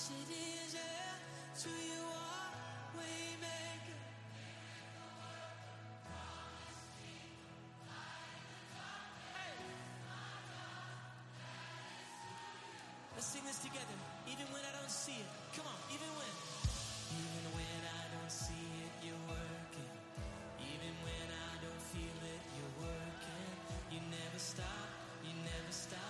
Let's sing this together. Even when I don't see it. Come on, even when. Even when I don't see it, you're working. Even when I don't feel it, you're working. You never stop, you never stop.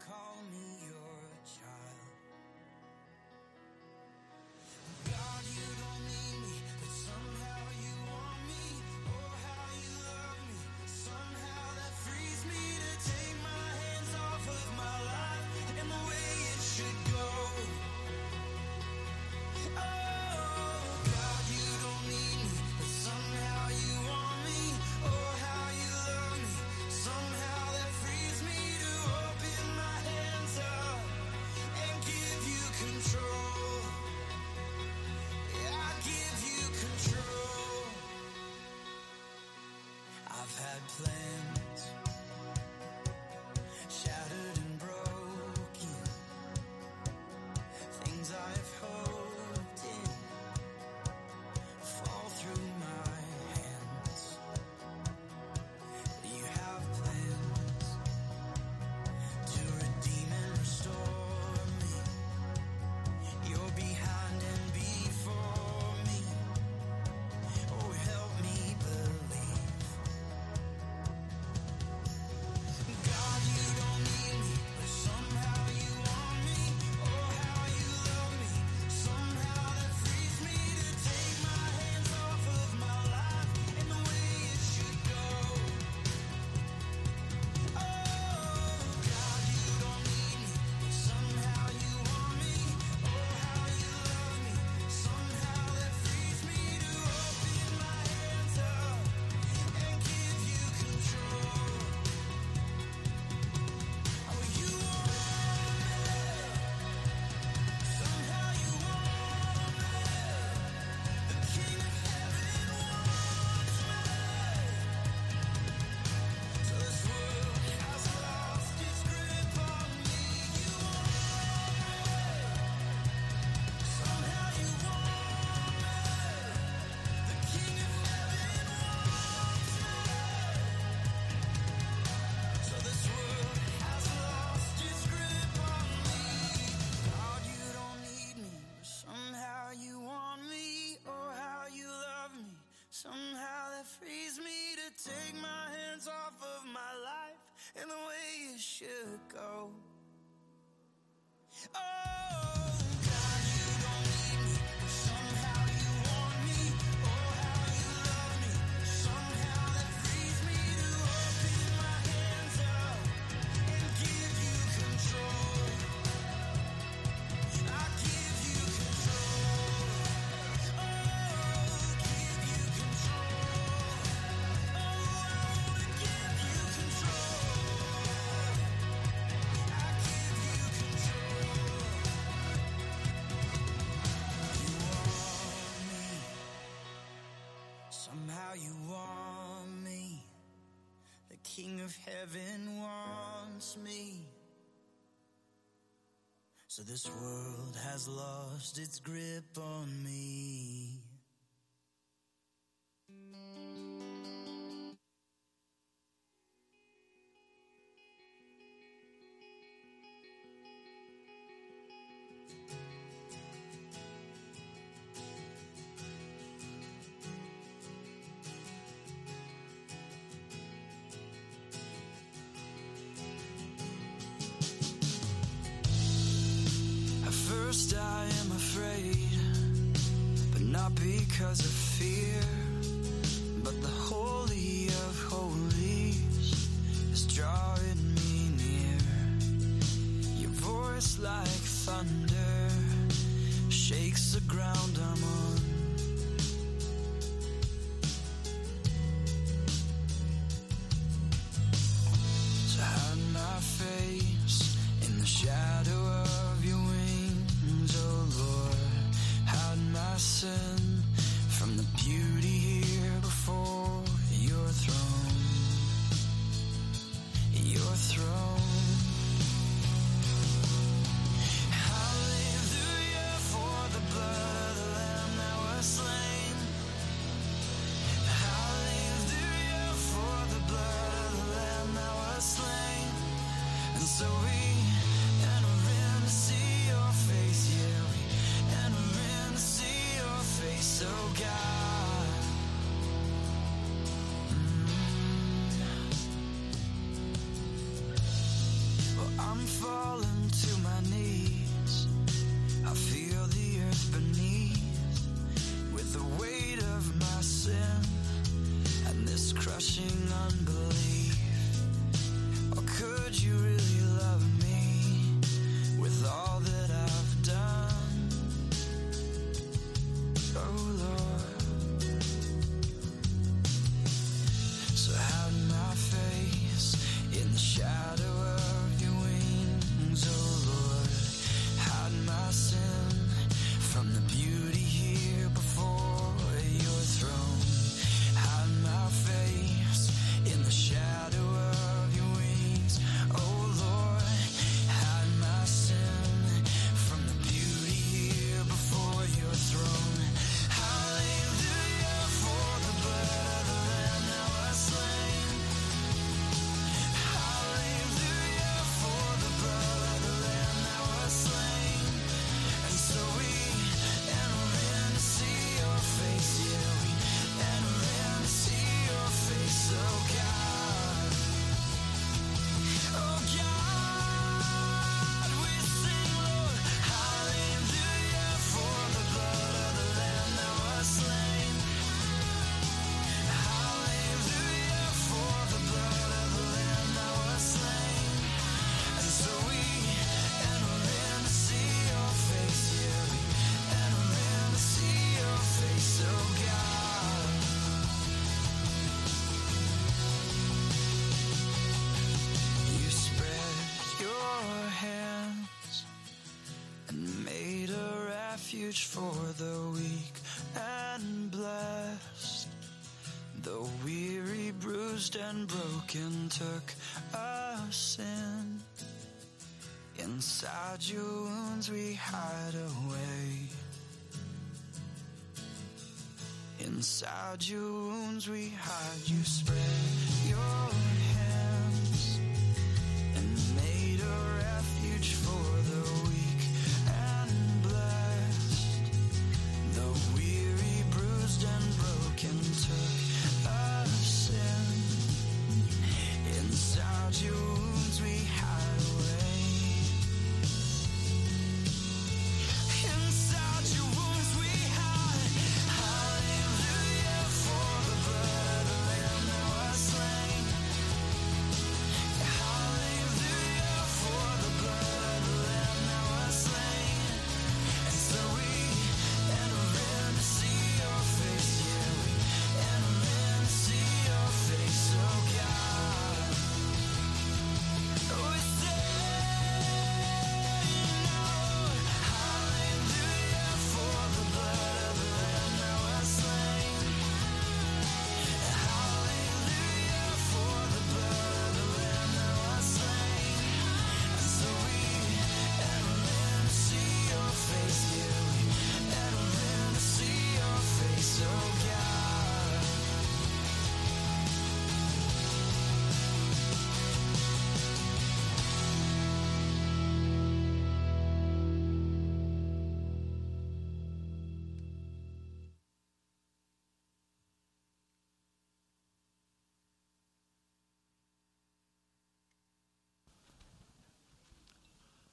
call me. should go. Oh. heaven wants me. So this world has lost its grip on me. fear took our. Inside your wounds we hide away. Inside your wounds we hide. You spread your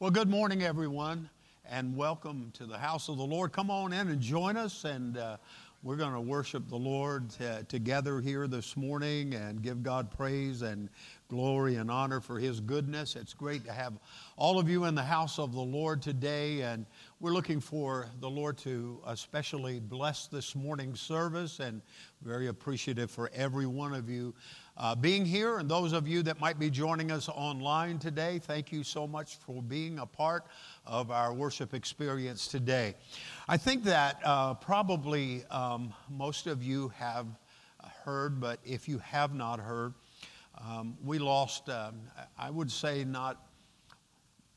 Well, good morning, everyone, and welcome to the house of the Lord. Come on in and join us, and uh, we're going to worship the Lord uh, together here this morning and give God praise and glory and honor for His goodness. It's great to have all of you in the house of the Lord today, and we're looking for the Lord to especially bless this morning's service, and very appreciative for every one of you uh, being here. And those of you that might be joining us online today, thank you so much for being a part of our worship experience today. I think that uh, probably um, most of you have heard, but if you have not heard, um, we lost, um, I would say, not,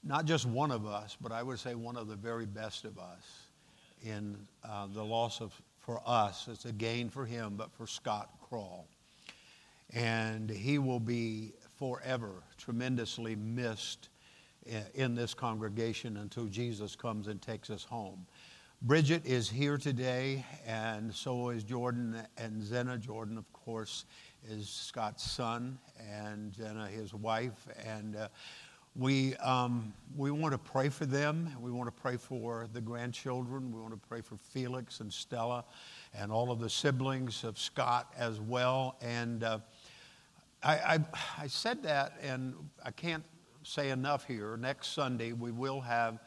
not just one of us, but I would say one of the very best of us in uh, the loss of, for us. It's a gain for him, but for Scott Crawl and he will be forever tremendously missed in this congregation until Jesus comes and takes us home. Bridget is here today, and so is Jordan and Zena. Jordan, of course, is Scott's son, and Zena, his wife. And uh, we, um, we want to pray for them. We want to pray for the grandchildren. We want to pray for Felix and Stella and all of the siblings of Scott as well. And uh, I, I, I said that, and I can't say enough here. Next Sunday, we will have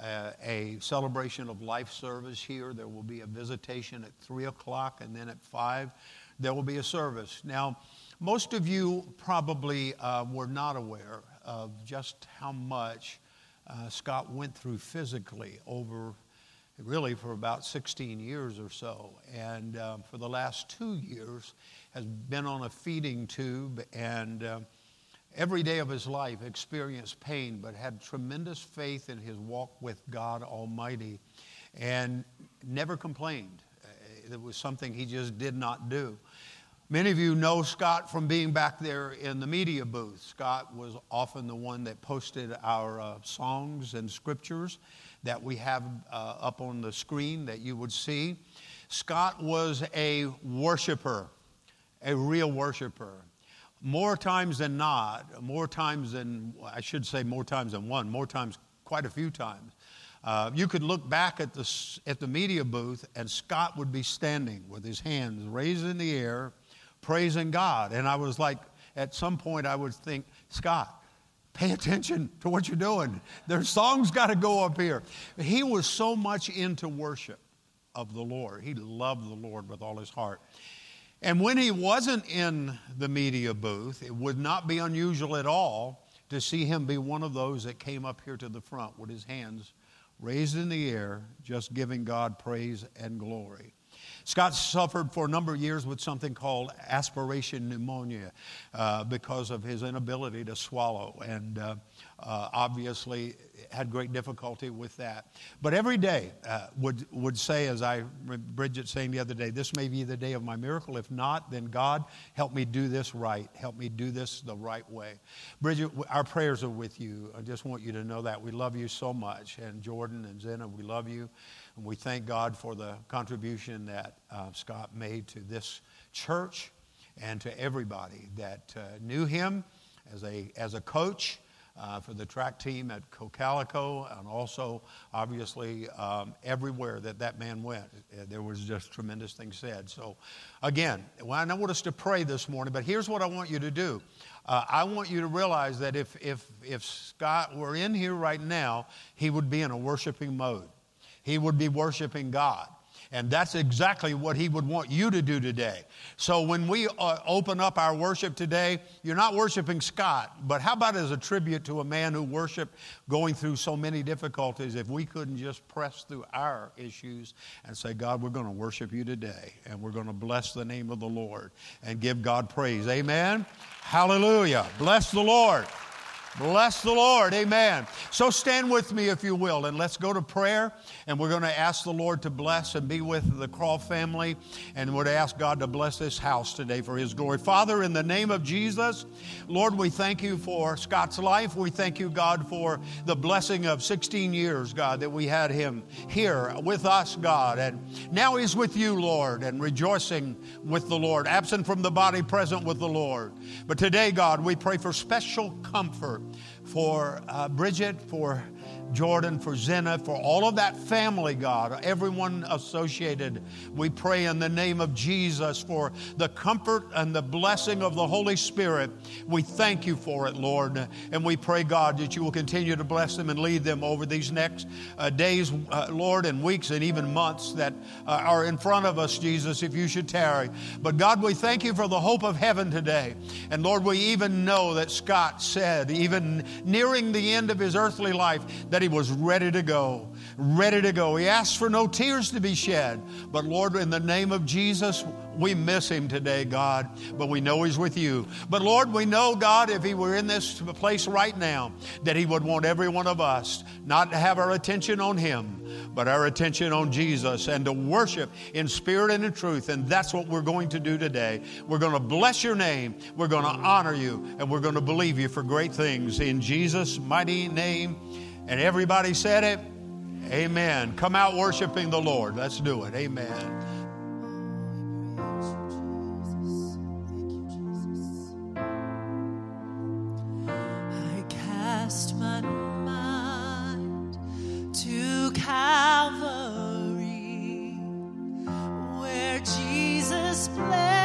uh, a celebration of life service here. There will be a visitation at 3 o'clock, and then at 5, there will be a service. Now, most of you probably uh, were not aware of just how much uh, Scott went through physically over really for about 16 years or so. And uh, for the last two years, has been on a feeding tube and uh, every day of his life experienced pain, but had tremendous faith in his walk with God Almighty and never complained. Uh, it was something he just did not do. Many of you know Scott from being back there in the media booth. Scott was often the one that posted our uh, songs and scriptures that we have uh, up on the screen that you would see. Scott was a worshiper a real worshiper. More times than not, more times than, I should say more times than one, more times, quite a few times. Uh, you could look back at the, at the media booth and Scott would be standing with his hands raised in the air, praising God. And I was like, at some point, I would think, Scott, pay attention to what you're doing. Their songs got to go up here. He was so much into worship of the Lord. He loved the Lord with all his heart. And when he wasn't in the media booth, it would not be unusual at all to see him be one of those that came up here to the front with his hands raised in the air, just giving God praise and glory. Scott suffered for a number of years with something called aspiration pneumonia uh, because of his inability to swallow. And uh, uh, obviously had great difficulty with that. But every day uh, would, would say, as I, Bridget saying the other day, this may be the day of my miracle. If not, then God, help me do this right. Help me do this the right way. Bridget, our prayers are with you. I just want you to know that. We love you so much. And Jordan and Zena, we love you. And we thank God for the contribution that uh, Scott made to this church and to everybody that uh, knew him as a, as a coach uh, for the track team at Cocalico and also, obviously, um, everywhere that that man went. Uh, there was just tremendous things said. So, again, well, I want us to pray this morning, but here's what I want you to do. Uh, I want you to realize that if, if, if Scott were in here right now, he would be in a worshiping mode. He would be worshiping God. And that's exactly what he would want you to do today. So when we uh, open up our worship today, you're not worshiping Scott, but how about as a tribute to a man who worshiped going through so many difficulties if we couldn't just press through our issues and say, God, we're going to worship you today and we're going to bless the name of the Lord and give God praise. Amen. Hallelujah. Bless the Lord. Bless the Lord. Amen. So stand with me if you will, and let's go to prayer. And we're going to ask the Lord to bless and be with the Craw family. And we're to ask God to bless this house today for His glory. Father, in the name of Jesus, Lord, we thank you for Scott's life. We thank you, God, for the blessing of 16 years, God, that we had him here with us, God. And now he's with you, Lord, and rejoicing with the Lord, absent from the body, present with the Lord. But today, God, we pray for special comfort for uh, Bridget, for Jordan, for Zena, for all of that family, God, everyone associated. We pray in the name of Jesus for the comfort and the blessing of the Holy Spirit. We thank you for it, Lord. And we pray, God, that you will continue to bless them and lead them over these next uh, days, uh, Lord, and weeks and even months that uh, are in front of us, Jesus, if you should tarry. But God, we thank you for the hope of heaven today. And Lord, we even know that Scott said, even nearing the end of his earthly life, that he was ready to go, ready to go. He asked for no tears to be shed. But Lord, in the name of Jesus, we miss him today, God, but we know he's with you. But Lord, we know, God, if he were in this place right now, that he would want every one of us not to have our attention on him, but our attention on Jesus and to worship in spirit and in truth. And that's what we're going to do today. We're going to bless your name, we're going to honor you, and we're going to believe you for great things in Jesus' mighty name. And everybody said it. Amen. Come out worshiping the Lord. Let's do it. Amen. Calvary, where Jesus bled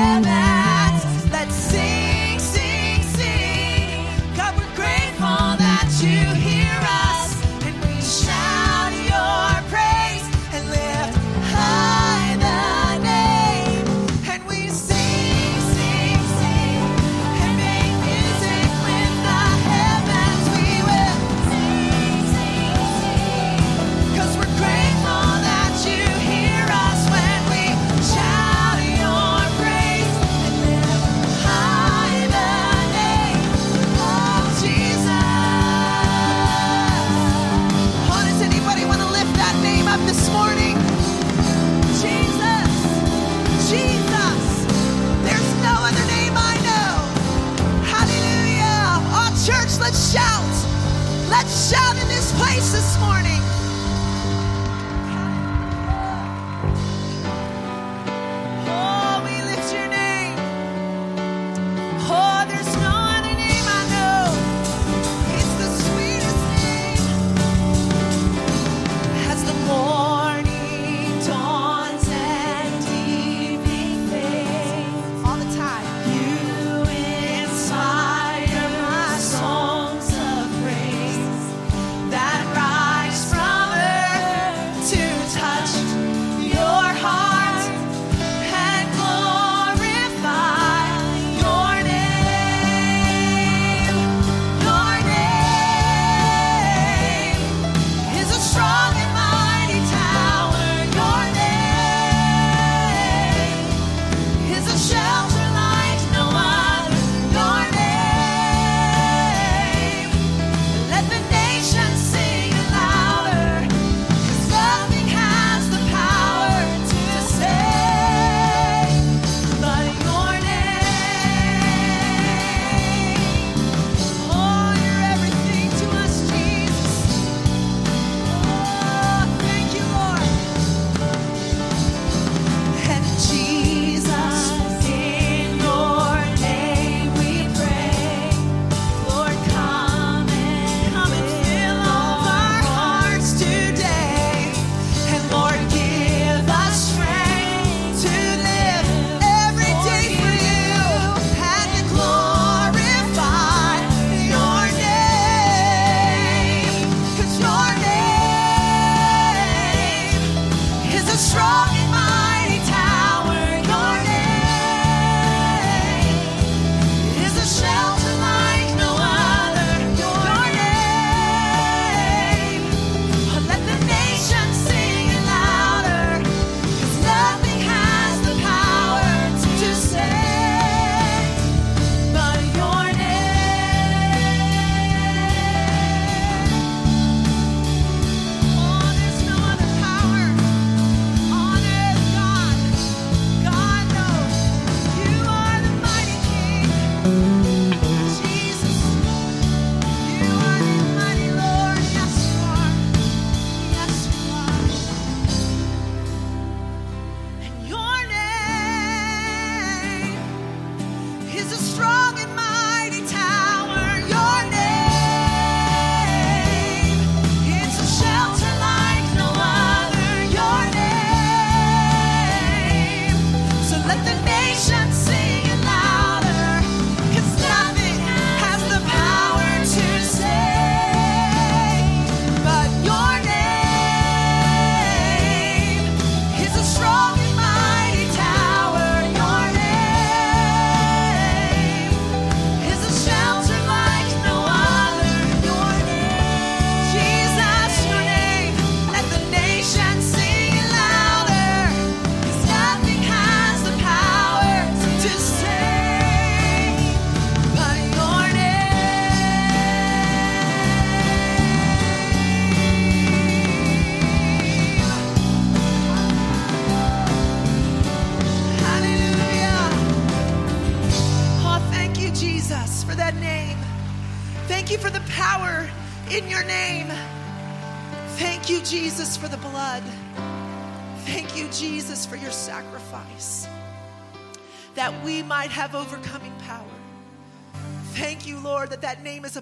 and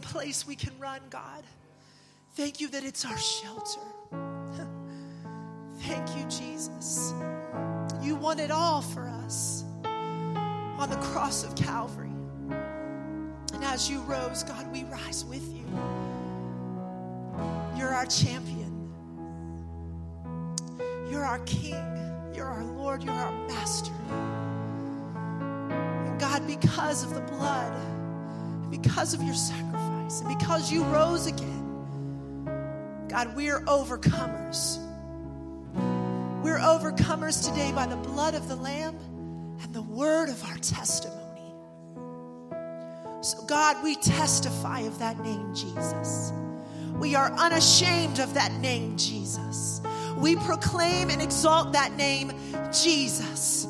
place we can run, God. Thank you that it's our shelter. Thank you, Jesus. You won it all for us on the cross of Calvary. And as you rose, God, we rise with you. You're our champion. You're our king. You're our Lord. You're our master. And God, because of the blood, because of your sacrifice, and because you rose again, God, we are overcomers. We're overcomers today by the blood of the Lamb and the word of our testimony. So, God, we testify of that name, Jesus. We are unashamed of that name, Jesus. We proclaim and exalt that name, Jesus.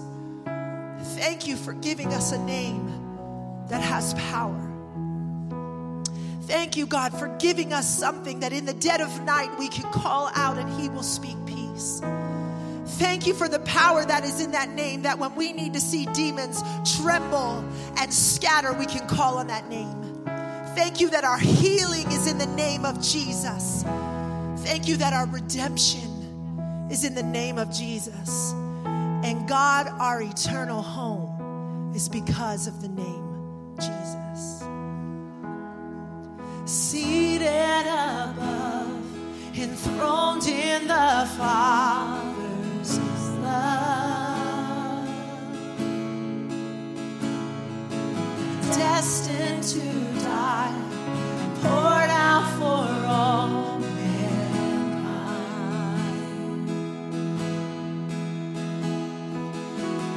Thank you for giving us a name that has power. Thank you, God, for giving us something that in the dead of night we can call out and He will speak peace. Thank you for the power that is in that name, that when we need to see demons tremble and scatter, we can call on that name. Thank you that our healing is in the name of Jesus. Thank you that our redemption is in the name of Jesus. And God, our eternal home is because of the name Jesus. Seated above, enthroned in the Father's love, destined to die, poured out for all mankind.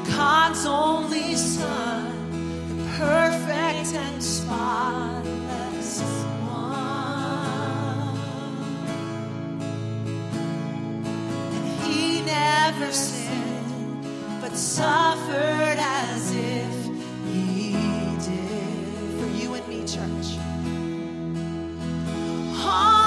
God's only Son, the perfect and spotless never sinned, but suffered as if he did. For you and me, church. All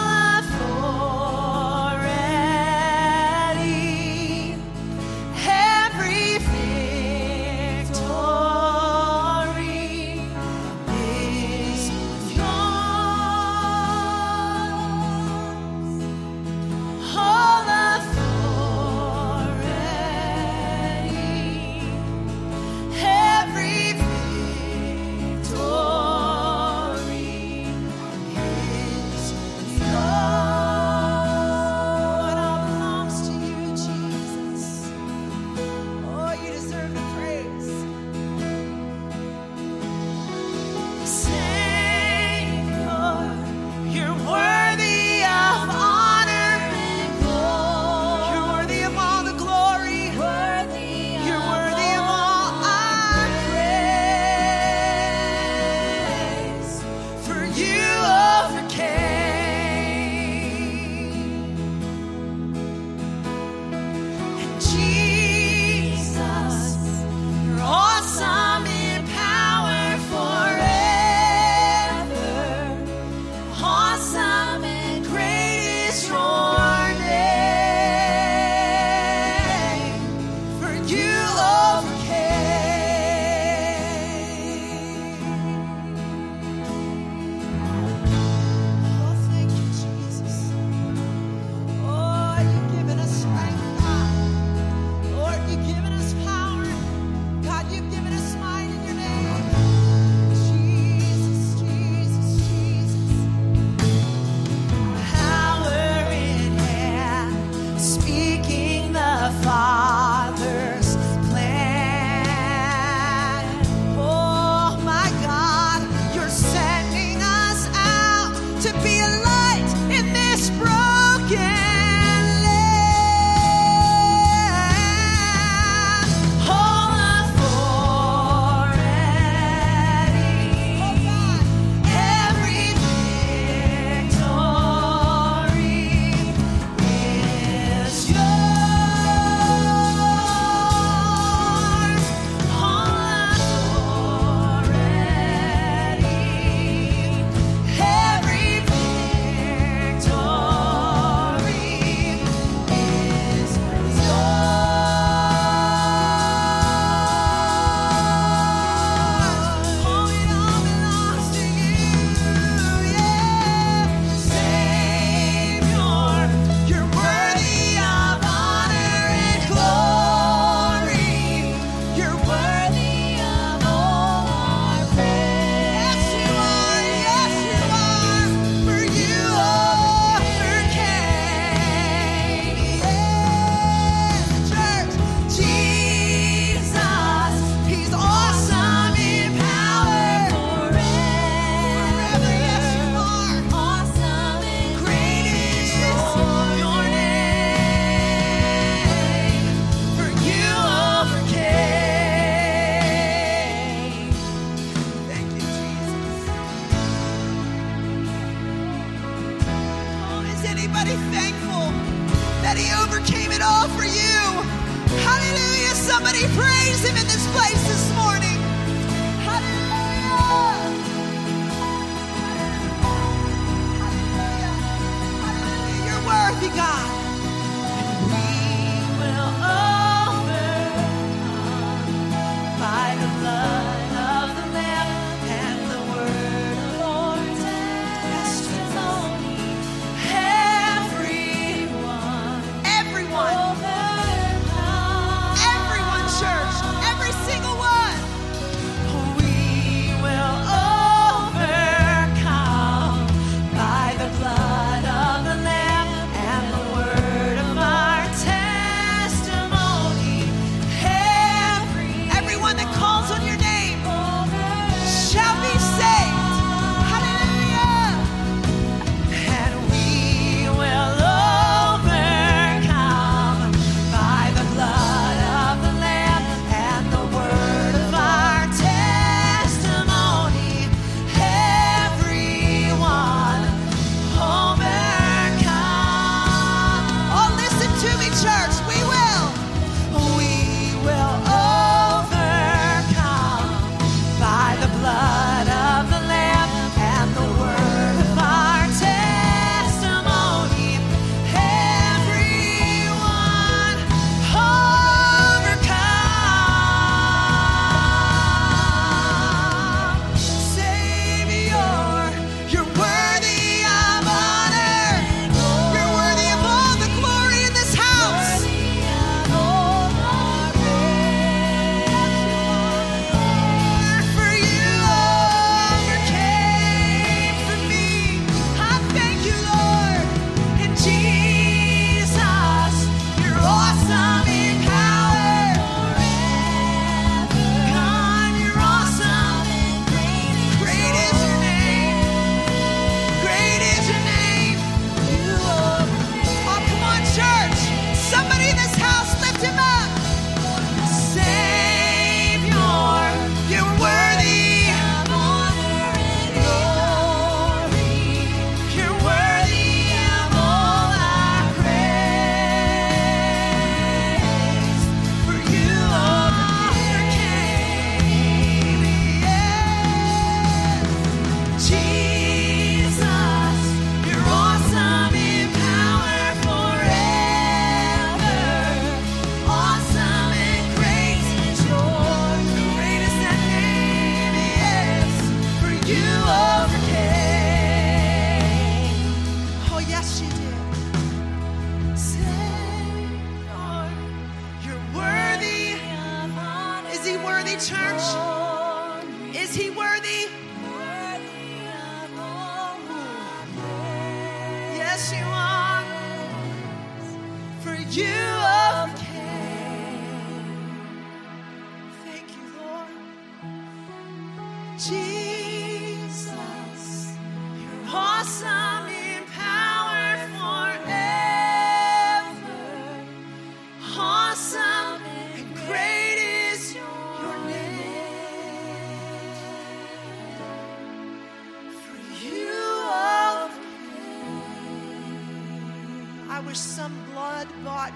Worthy, church?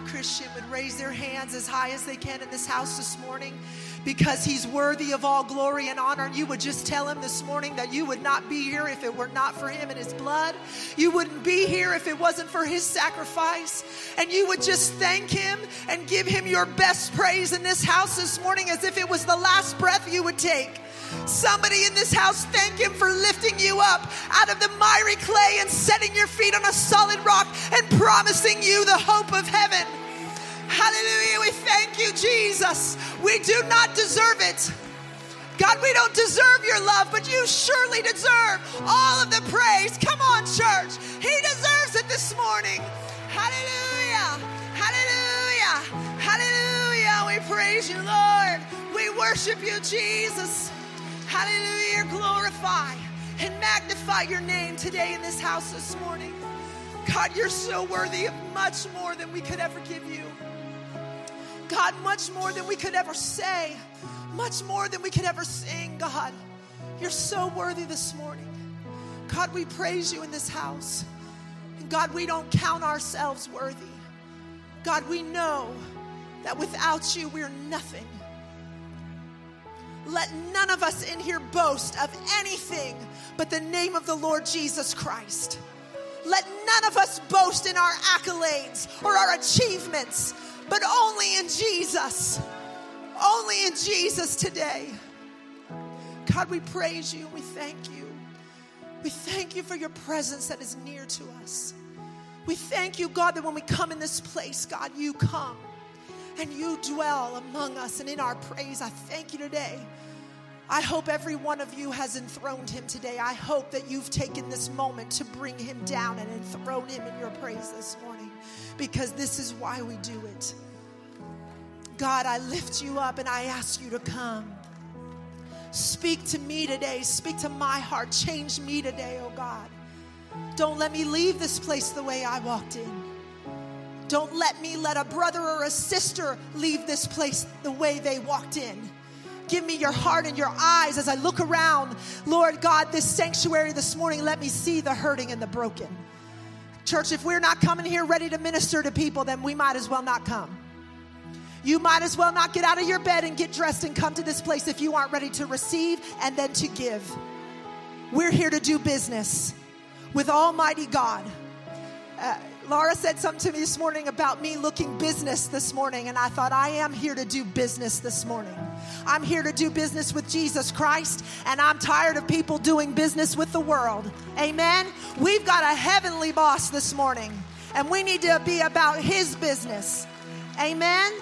Christian would raise their hands as high as they can in this house this morning because he's worthy of all glory and honor. And you would just tell him this morning that you would not be here if it were not for him and his blood. You wouldn't be here if it wasn't for his sacrifice. And you would just thank him and give him your best praise in this house this morning as if it was the last breath you would take. Somebody in this house, thank Him for lifting you up out of the miry clay and setting your feet on a solid rock and promising you the hope of heaven. Hallelujah. We thank you, Jesus. We do not deserve it. God, we don't deserve your love, but you surely deserve all of the praise. Come on, church. He deserves it this morning. Hallelujah. Hallelujah. Hallelujah. We praise you, Lord. We worship you, Jesus. Hallelujah. Glorify and magnify your name today in this house this morning. God, you're so worthy of much more than we could ever give you. God, much more than we could ever say, much more than we could ever sing, God. You're so worthy this morning. God, we praise you in this house. And God, we don't count ourselves worthy. God, we know that without you, we're nothing. Let none of us in here boast of anything but the name of the Lord Jesus Christ. Let none of us boast in our accolades or our achievements, but only in Jesus. Only in Jesus today. God, we praise you. We thank you. We thank you for your presence that is near to us. We thank you, God, that when we come in this place, God, you come and you dwell among us and in our praise. I thank you today. I hope every one of you has enthroned him today. I hope that you've taken this moment to bring him down and enthrone him in your praise this morning because this is why we do it. God, I lift you up and I ask you to come. Speak to me today. Speak to my heart. Change me today, oh God. Don't let me leave this place the way I walked in. Don't let me let a brother or a sister leave this place the way they walked in. Give me your heart and your eyes as I look around. Lord God, this sanctuary this morning, let me see the hurting and the broken. Church, if we're not coming here ready to minister to people, then we might as well not come. You might as well not get out of your bed and get dressed and come to this place if you aren't ready to receive and then to give. We're here to do business with Almighty God. Uh, Laura said something to me this morning about me looking business this morning, and I thought, I am here to do business this morning. I'm here to do business with Jesus Christ, and I'm tired of people doing business with the world. Amen. We've got a heavenly boss this morning, and we need to be about his business. Amen.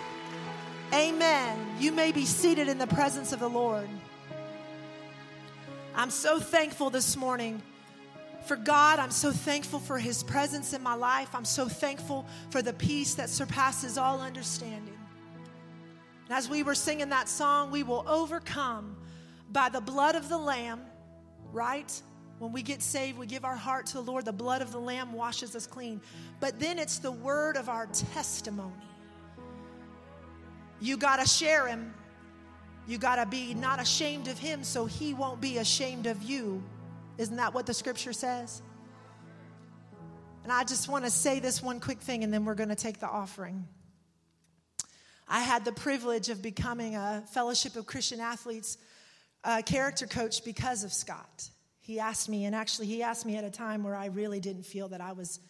Amen. You may be seated in the presence of the Lord. I'm so thankful this morning for God. I'm so thankful for His presence in my life. I'm so thankful for the peace that surpasses all understanding. And as we were singing that song, we will overcome by the blood of the Lamb, right? When we get saved, we give our heart to the Lord. The blood of the Lamb washes us clean. But then it's the word of our testimony. You got to share Him. You got to be not ashamed of Him so He won't be ashamed of you isn't that what the scripture says? And I just want to say this one quick thing and then we're going to take the offering. I had the privilege of becoming a Fellowship of Christian Athletes uh, character coach because of Scott. He asked me, and actually, he asked me at a time where I really didn't feel that I was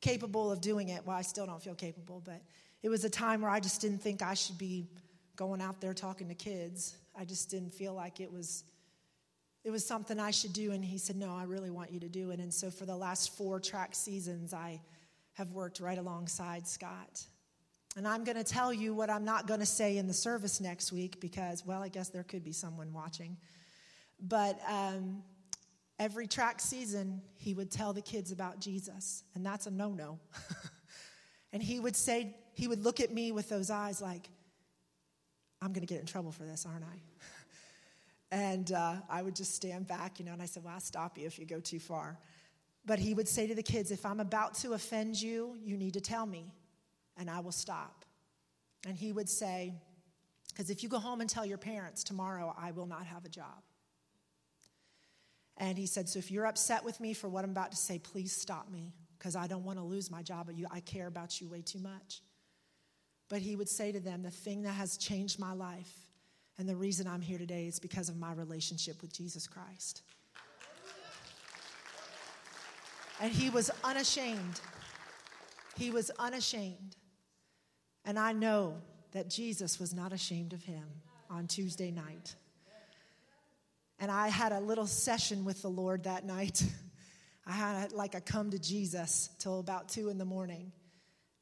capable of doing it. Well, I still don't feel capable, but it was a time where I just didn't think I should be going out there talking to kids. I just didn't feel like it was it was something I should do. And he said, No, I really want you to do it. And so for the last four track seasons, I have worked right alongside Scott. And I'm going to tell you what I'm not going to say in the service next week because, well, I guess there could be someone watching. But um, every track season, he would tell the kids about Jesus, and that's a no no. and he would say, he would look at me with those eyes like, I'm going to get in trouble for this, aren't I? And uh, I would just stand back, you know, and I said, Well, I'll stop you if you go too far. But he would say to the kids, If I'm about to offend you, you need to tell me, and I will stop. And he would say, Because if you go home and tell your parents tomorrow, I will not have a job. And he said, So if you're upset with me for what I'm about to say, please stop me, because I don't want to lose my job. I care about you way too much. But he would say to them, The thing that has changed my life and the reason I'm here today is because of my relationship with Jesus Christ. And he was unashamed. He was unashamed. And I know that Jesus was not ashamed of him on Tuesday night. And I had a little session with the Lord that night. I had like a come to Jesus till about two in the morning.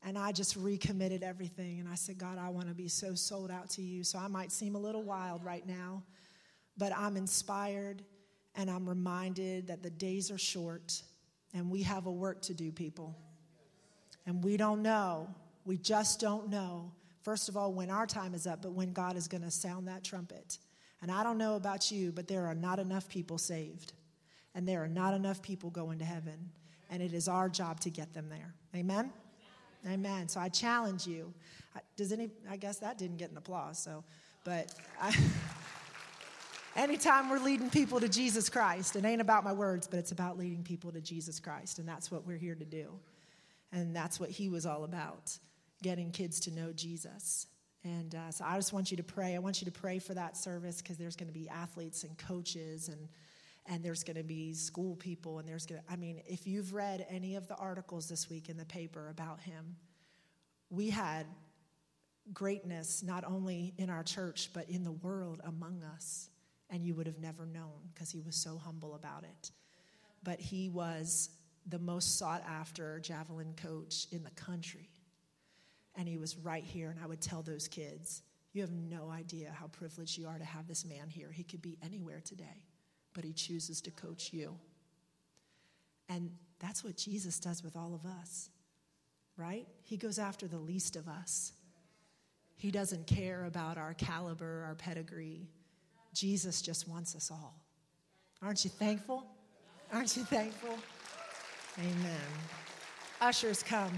And I just recommitted everything. And I said, God, I want to be so sold out to you. So I might seem a little wild right now, but I'm inspired and I'm reminded that the days are short and we have a work to do, people. And we don't know, we just don't know, first of all, when our time is up, but when God is going to sound that trumpet. And I don't know about you, but there are not enough people saved. And there are not enough people going to heaven. And it is our job to get them there. Amen? Amen. So I challenge you. Does any, I guess that didn't get an applause, so, but I, anytime we're leading people to Jesus Christ, it ain't about my words, but it's about leading people to Jesus Christ. And that's what we're here to do. And that's what he was all about getting kids to know Jesus. And uh, so I just want you to pray. I want you to pray for that service because there's going to be athletes and coaches and and there's going to be school people and there's going to I mean, if you've read any of the articles this week in the paper about him, we had greatness not only in our church but in the world among us and you would have never known because he was so humble about it. But he was the most sought after javelin coach in the country and he was right here. And I would tell those kids, You have no idea how privileged you are to have this man here. He could be anywhere today, but he chooses to coach you. And that's what Jesus does with all of us, right? He goes after the least of us. He doesn't care about our caliber, our pedigree. Jesus just wants us all. Aren't you thankful? Aren't you thankful? Amen. Ushers come.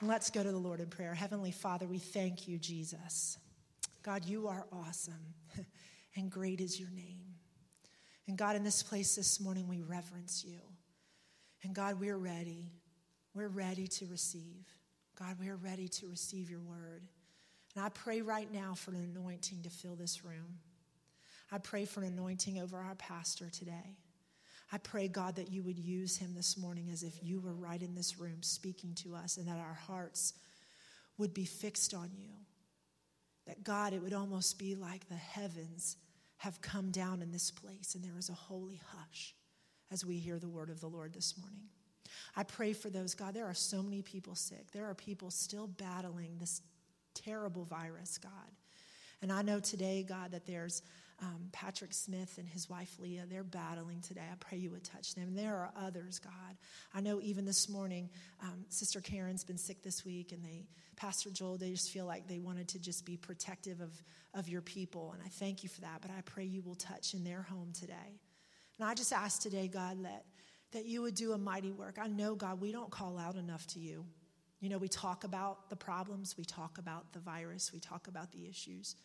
Let's go to the Lord in prayer. Heavenly Father, we thank you, Jesus. God, you are awesome, and great is your name. And God, in this place this morning, we reverence you. And God, we're ready. We're ready to receive. God, we're ready to receive your word. And I pray right now for an anointing to fill this room. I pray for an anointing over our pastor today. I pray, God, that you would use him this morning as if you were right in this room speaking to us and that our hearts would be fixed on you. That, God, it would almost be like the heavens have come down in this place and there is a holy hush as we hear the word of the Lord this morning. I pray for those, God. There are so many people sick. There are people still battling this terrible virus, God. And I know today, God, that there's um, Patrick Smith and his wife Leah, they're battling today. I pray you would touch them. There are others, God. I know even this morning, um, Sister Karen's been sick this week, and they, Pastor Joel, they just feel like they wanted to just be protective of, of your people. And I thank you for that. But I pray you will touch in their home today. And I just ask today, God, that, that you would do a mighty work. I know, God, we don't call out enough to you. You know, we talk about the problems, we talk about the virus, we talk about the issues.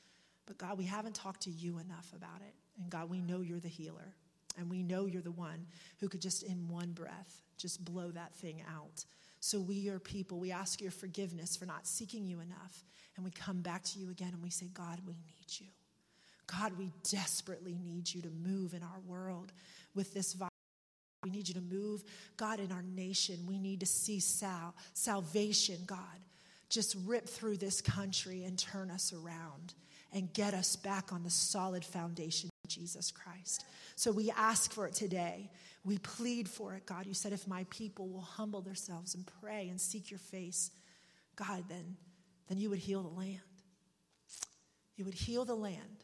But God, we haven't talked to you enough about it. And God, we know you're the healer. And we know you're the one who could just in one breath just blow that thing out. So we, your people, we ask your forgiveness for not seeking you enough. And we come back to you again and we say, God, we need you. God, we desperately need you to move in our world with this virus. We need you to move, God, in our nation. We need to see sal- salvation, God, just rip through this country and turn us around and get us back on the solid foundation of Jesus Christ. So we ask for it today. We plead for it, God. You said, if my people will humble themselves and pray and seek your face, God, then, then you would heal the land. You would heal the land.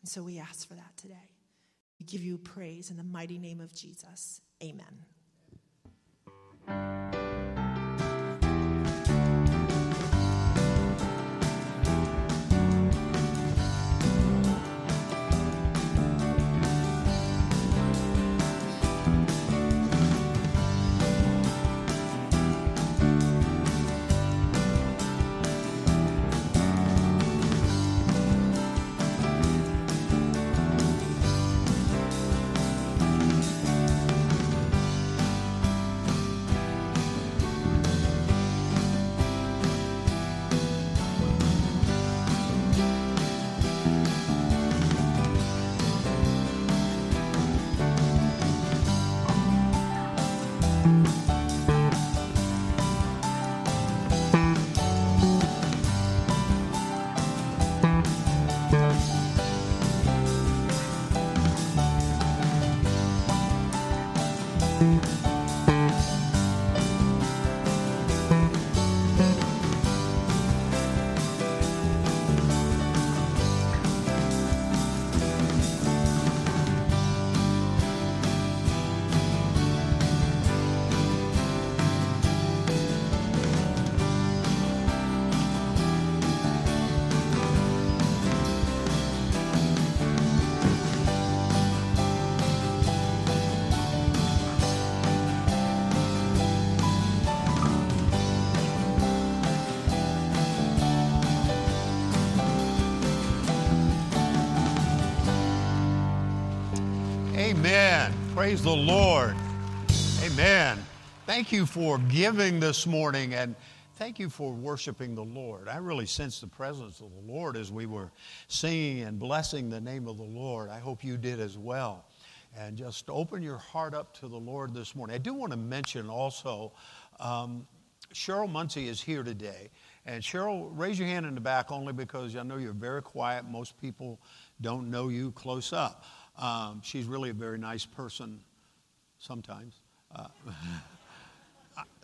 And so we ask for that today. We give you praise in the mighty name of Jesus. Amen. Amen. Praise the Lord. Amen. Thank you for giving this morning and thank you for worshiping the Lord. I really sense the presence of the Lord as we were singing and blessing the name of the Lord. I hope you did as well. And just open your heart up to the Lord this morning. I do want to mention also um, Cheryl Muncie is here today. And Cheryl, raise your hand in the back only because I know you're very quiet. Most people don't know you close up. Um, she's really a very nice person sometimes. Uh,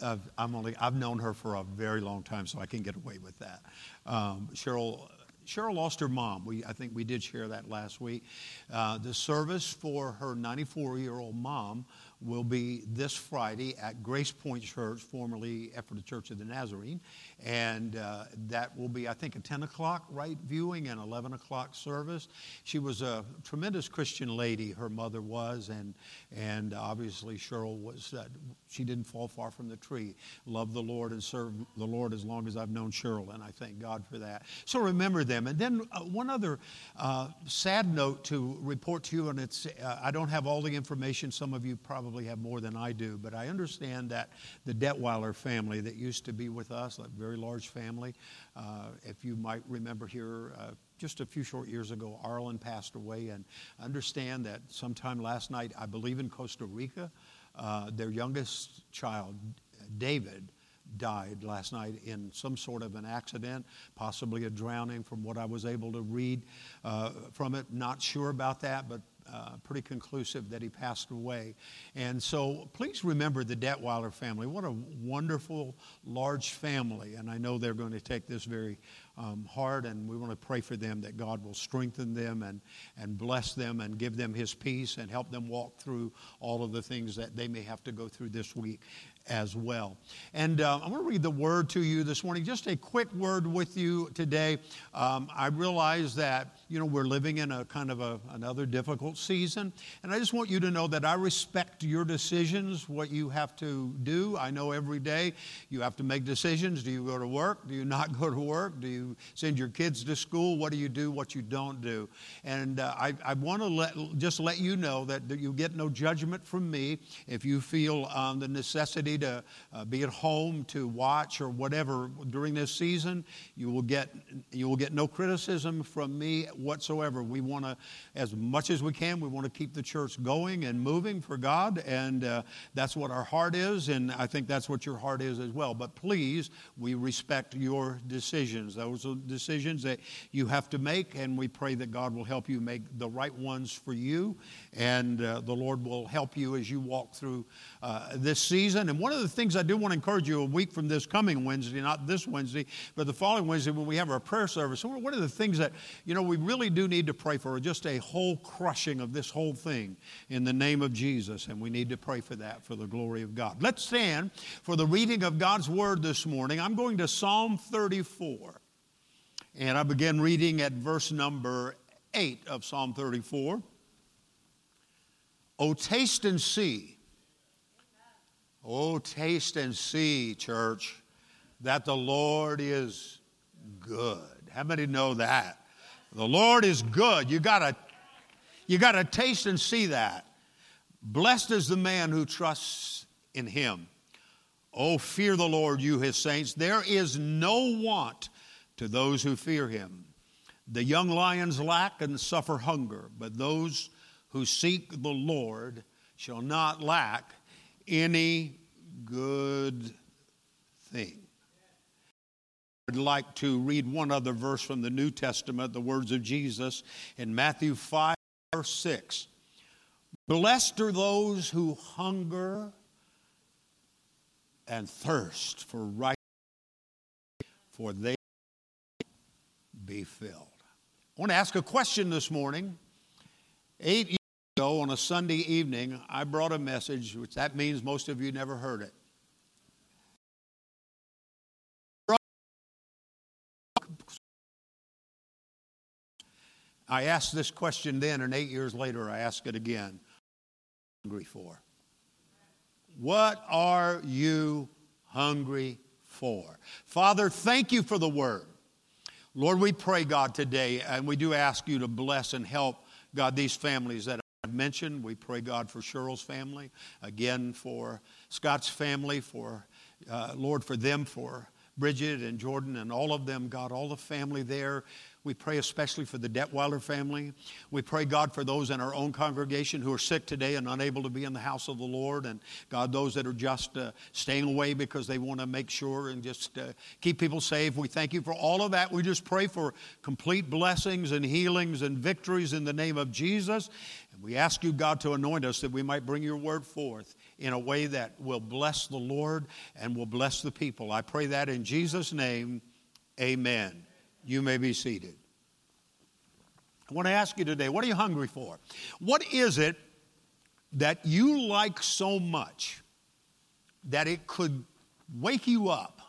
I've, I'm only, I've known her for a very long time, so I can get away with that. Um, Cheryl, Cheryl lost her mom. We, I think we did share that last week. Uh, the service for her 94 year old mom will be this Friday at Grace Point Church, formerly Ephrata Church of the Nazarene. And uh, that will be, I think, a 10 o'clock right viewing and 11 o'clock service. She was a tremendous Christian lady, her mother was, and, and obviously Cheryl was, uh, she didn't fall far from the tree. Loved the Lord and served the Lord as long as I've known Cheryl, and I thank God for that. So remember them. And then uh, one other uh, sad note to report to you, and it's, uh, I don't have all the information. Some of you probably have more than I do, but I understand that the Detweiler family that used to be with us, a very large family, uh, if you might remember here, uh, just a few short years ago, Arlen passed away, and understand that sometime last night, I believe in Costa Rica, uh, their youngest child, David, died last night in some sort of an accident, possibly a drowning, from what I was able to read uh, from it. Not sure about that, but uh, pretty conclusive that he passed away. And so please remember the Detweiler family. What a wonderful, large family. And I know they're going to take this very um, hard, and we want to pray for them that God will strengthen them and, and bless them and give them his peace and help them walk through all of the things that they may have to go through this week as well. And uh, I'm going to read the word to you this morning. Just a quick word with you today. Um, I realize that you know we're living in a kind of a, another difficult season, and I just want you to know that I respect your decisions, what you have to do. I know every day you have to make decisions. Do you go to work? Do you not go to work? Do you send your kids to school? What do you do? What you don't do? And uh, I, I want to let just let you know that, you get no judgment from me if you feel um, the necessity to uh, be at home to watch or whatever during this season, you will get you will get no criticism from me whatsoever. We want to, as much as we can, we want to keep the church going and moving for God, and uh, that's what our heart is, and I think that's what your heart is as well. But please, we respect your decisions. Those are decisions that you have to make, and we pray that God will help you make the right ones for you, and uh, the Lord will help you as you walk through uh, this season. And one of the things I do want to encourage you a week from this coming Wednesday, not this Wednesday, but the following Wednesday when we have our prayer service, one of the things that, you know, we really do need to pray for just a whole crushing of this whole thing in the name of Jesus, and we need to pray for that for the glory of God. Let's stand for the reading of God's Word this morning. I'm going to Psalm 34. And I begin reading at verse number 8 of Psalm 34. Oh, taste and see. Oh, taste and see, church, that the Lord is good. How many know that? The Lord is good. You gotta, you gotta taste and see that. Blessed is the man who trusts in him. Oh, fear the Lord, you his saints. There is no want to those who fear him. The young lions lack and suffer hunger, but those who seek the Lord shall not lack any good thing. I'd like to read one other verse from the New Testament, the words of Jesus in Matthew 5, verse 6. Blessed are those who hunger and thirst for righteousness, for they be filled. I want to ask a question this morning. Eight ago, on a Sunday evening, I brought a message, which that means most of you never heard it. I asked this question then, and eight years later, I ask it again. Hungry for? What are you hungry for? Father, thank you for the word. Lord, we pray, God, today, and we do ask you to bless and help, God, these families that mentioned. We pray, God, for Cheryl's family, again, for Scott's family, for, uh, Lord, for them, for Bridget and Jordan and all of them, God, all the family there. We pray especially for the Detweiler family. We pray, God, for those in our own congregation who are sick today and unable to be in the house of the Lord. And God, those that are just uh, staying away because they want to make sure and just uh, keep people safe. We thank you for all of that. We just pray for complete blessings and healings and victories in the name of Jesus. And we ask you, God, to anoint us that we might bring your word forth in a way that will bless the Lord and will bless the people. I pray that in Jesus' name. Amen. You may be seated. I want to ask you today what are you hungry for? What is it that you like so much that it could wake you up?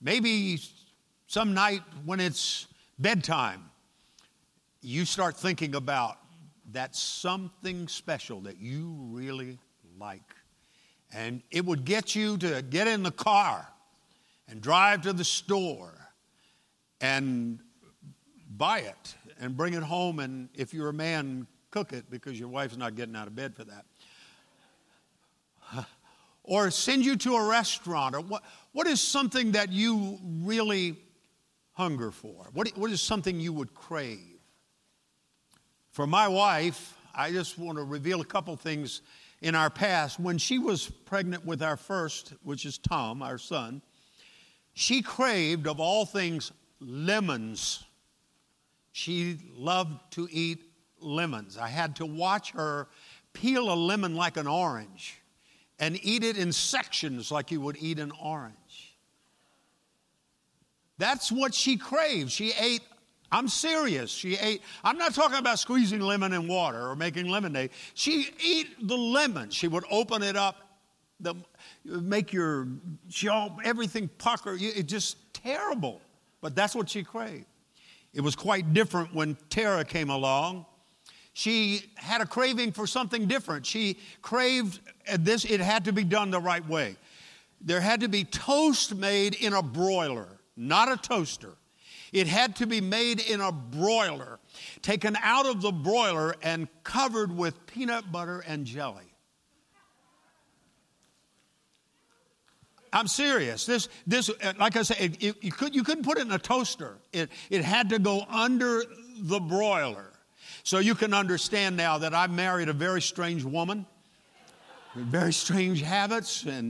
Maybe some night when it's bedtime, you start thinking about that something special that you really like. And it would get you to get in the car and drive to the store and buy it and bring it home. And if you're a man, cook it because your wife's not getting out of bed for that. Or send you to a restaurant. Or what, what is something that you really hunger for? What, what is something you would crave? For my wife, I just want to reveal a couple things in our past. When she was pregnant with our first, which is Tom, our son, she craved, of all things, lemons. She loved to eat lemons. I had to watch her peel a lemon like an orange and eat it in sections like you would eat an orange. That's what she craved. She ate, I'm serious. She ate, I'm not talking about squeezing lemon in water or making lemonade. She ate the lemon. She would open it up, the, make your, all, everything pucker. It just terrible. But that's what she craved. It was quite different when Tara came along. She had a craving for something different. She craved uh, this, it had to be done the right way. There had to be toast made in a broiler, not a toaster. It had to be made in a broiler, taken out of the broiler and covered with peanut butter and jelly. I'm serious. This, this, uh, like I said, it, it, you, could, you couldn't put it in a toaster. It, it had to go under the broiler. So you can understand now that I married a very strange woman, very strange habits, and